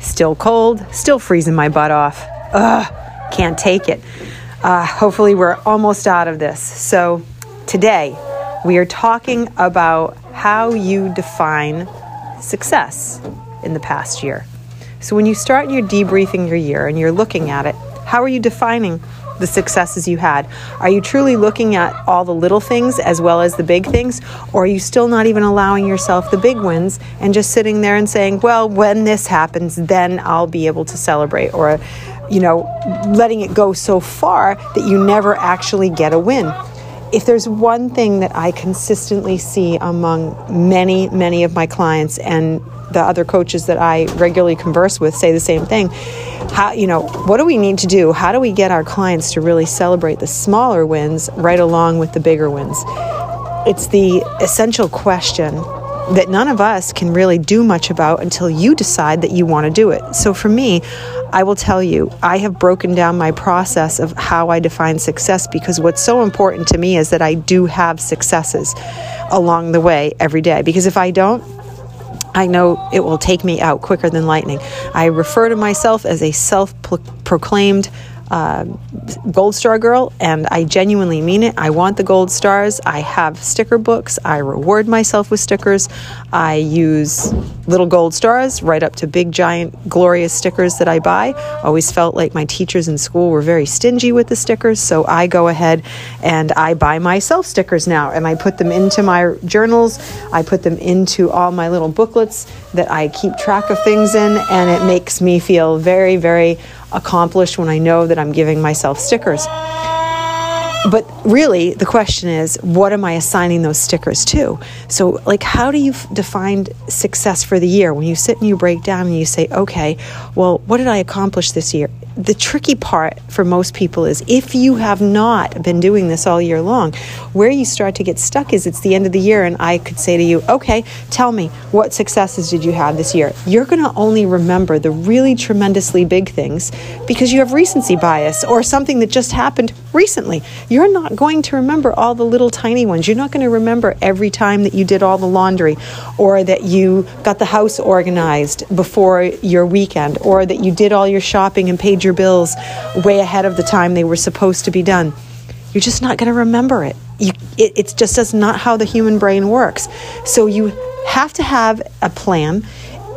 Still cold, still freezing my butt off. Ugh, can't take it. Uh, hopefully, we're almost out of this. So, today we are talking about how you define success in the past year. So, when you start and you're debriefing your year and you're looking at it, how are you defining the successes you had? Are you truly looking at all the little things as well as the big things? Or are you still not even allowing yourself the big wins and just sitting there and saying, well, when this happens, then I'll be able to celebrate? Or, you know, letting it go so far that you never actually get a win. If there's one thing that I consistently see among many, many of my clients and the other coaches that I regularly converse with say the same thing. How, you know, what do we need to do? How do we get our clients to really celebrate the smaller wins right along with the bigger wins? It's the essential question that none of us can really do much about until you decide that you want to do it. So for me, I will tell you, I have broken down my process of how I define success because what's so important to me is that I do have successes along the way every day. Because if I don't, I know it will take me out quicker than lightning. I refer to myself as a self proclaimed uh, gold star girl, and I genuinely mean it. I want the gold stars. I have sticker books. I reward myself with stickers. I use little gold stars right up to big, giant, glorious stickers that I buy. Always felt like my teachers in school were very stingy with the stickers, so I go ahead and I buy myself stickers now, and I put them into my journals. I put them into all my little booklets that I keep track of things in, and it makes me feel very, very accomplished when I know that I'm giving myself stickers. But really, the question is, what am I assigning those stickers to? So, like, how do you f- define success for the year? When you sit and you break down and you say, okay, well, what did I accomplish this year? the tricky part for most people is if you have not been doing this all year long, where you start to get stuck is it's the end of the year, and I could say to you, okay, tell me what successes did you have this year? You're going to only remember the really tremendously big things because you have recency bias or something that just happened recently. You're not going to remember all the little tiny ones. You're not going to remember every time that you did all the laundry or that you got the house organized before your weekend or that you did all your shopping and paid your bills way ahead of the time they were supposed to be done. You're just not going to remember it. You, it. It's just that's not how the human brain works. So you have to have a plan,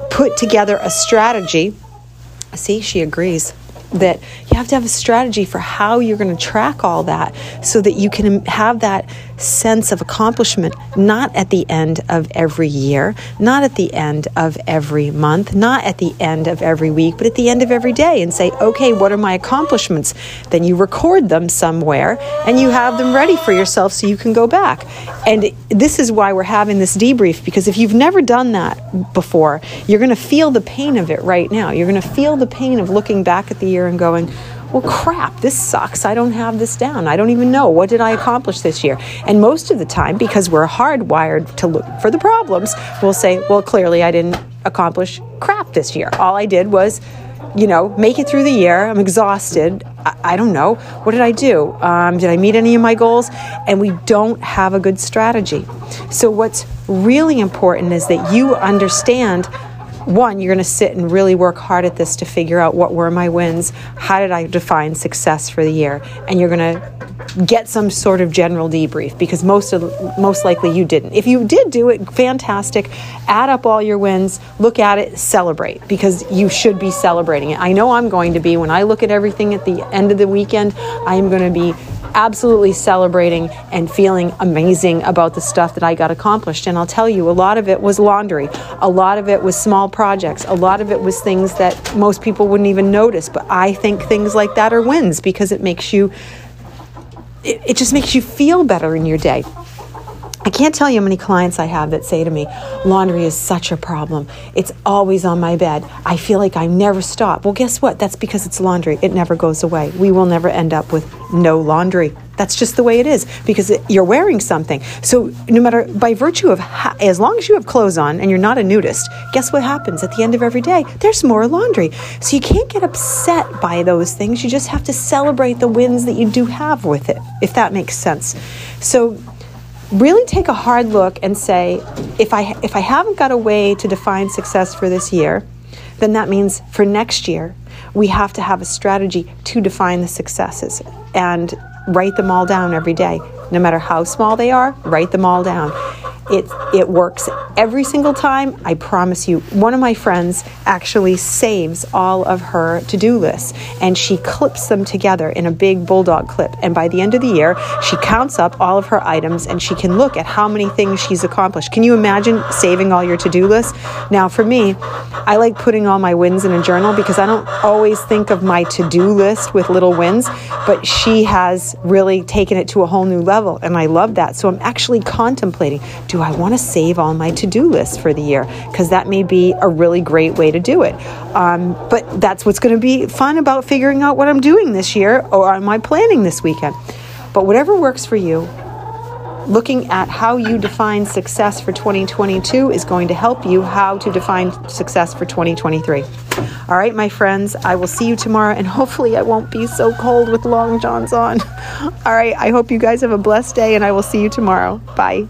put together a strategy. See, she agrees that have to have a strategy for how you're going to track all that so that you can have that sense of accomplishment not at the end of every year, not at the end of every month, not at the end of every week, but at the end of every day and say, okay, what are my accomplishments? Then you record them somewhere and you have them ready for yourself so you can go back. And this is why we're having this debrief because if you've never done that before, you're going to feel the pain of it right now. You're going to feel the pain of looking back at the year and going, well, crap, this sucks. I don't have this down. I don't even know. What did I accomplish this year? And most of the time, because we're hardwired to look for the problems, we'll say, well, clearly I didn't accomplish crap this year. All I did was, you know, make it through the year. I'm exhausted. I, I don't know. What did I do? Um, did I meet any of my goals? And we don't have a good strategy. So, what's really important is that you understand one, you're going to sit and really work hard at this to figure out what were my wins, how did I define success for the year, and you're going to get some sort of general debrief because most of most likely you didn't. If you did do it, fantastic. Add up all your wins, look at it, celebrate because you should be celebrating it. I know I'm going to be when I look at everything at the end of the weekend, I am going to be absolutely celebrating and feeling amazing about the stuff that I got accomplished. And I'll tell you, a lot of it was laundry, a lot of it was small projects, a lot of it was things that most people wouldn't even notice. But I think things like that are wins because it makes you, it, it just makes you feel better in your day. I can't tell you how many clients I have that say to me, laundry is such a problem. It's always on my bed. I feel like I never stop. Well, guess what? That's because it's laundry. It never goes away. We will never end up with no laundry. That's just the way it is because it, you're wearing something. So, no matter by virtue of ha- as long as you have clothes on and you're not a nudist, guess what happens at the end of every day? There's more laundry. So, you can't get upset by those things. You just have to celebrate the wins that you do have with it, if that makes sense. So, really take a hard look and say if I if I haven't got a way to define success for this year, then that means for next year we have to have a strategy to define the successes and write them all down every day. No matter how small they are, write them all down. It, it works every single time. I promise you. One of my friends actually saves all of her to do lists and she clips them together in a big bulldog clip. And by the end of the year, she counts up all of her items and she can look at how many things she's accomplished. Can you imagine saving all your to do list? Now, for me, I like putting all my wins in a journal because I don't always think of my to do list with little wins, but she has really taken it to a whole new level. And I love that. So I'm actually contemplating do I want to save all my to do list for the year? Because that may be a really great way to do it. Um, but that's what's going to be fun about figuring out what I'm doing this year or am I planning this weekend. But whatever works for you, looking at how you define success for 2022 is going to help you how to define success for 2023. All right, my friends, I will see you tomorrow, and hopefully, I won't be so cold with long johns on. All right, I hope you guys have a blessed day, and I will see you tomorrow. Bye.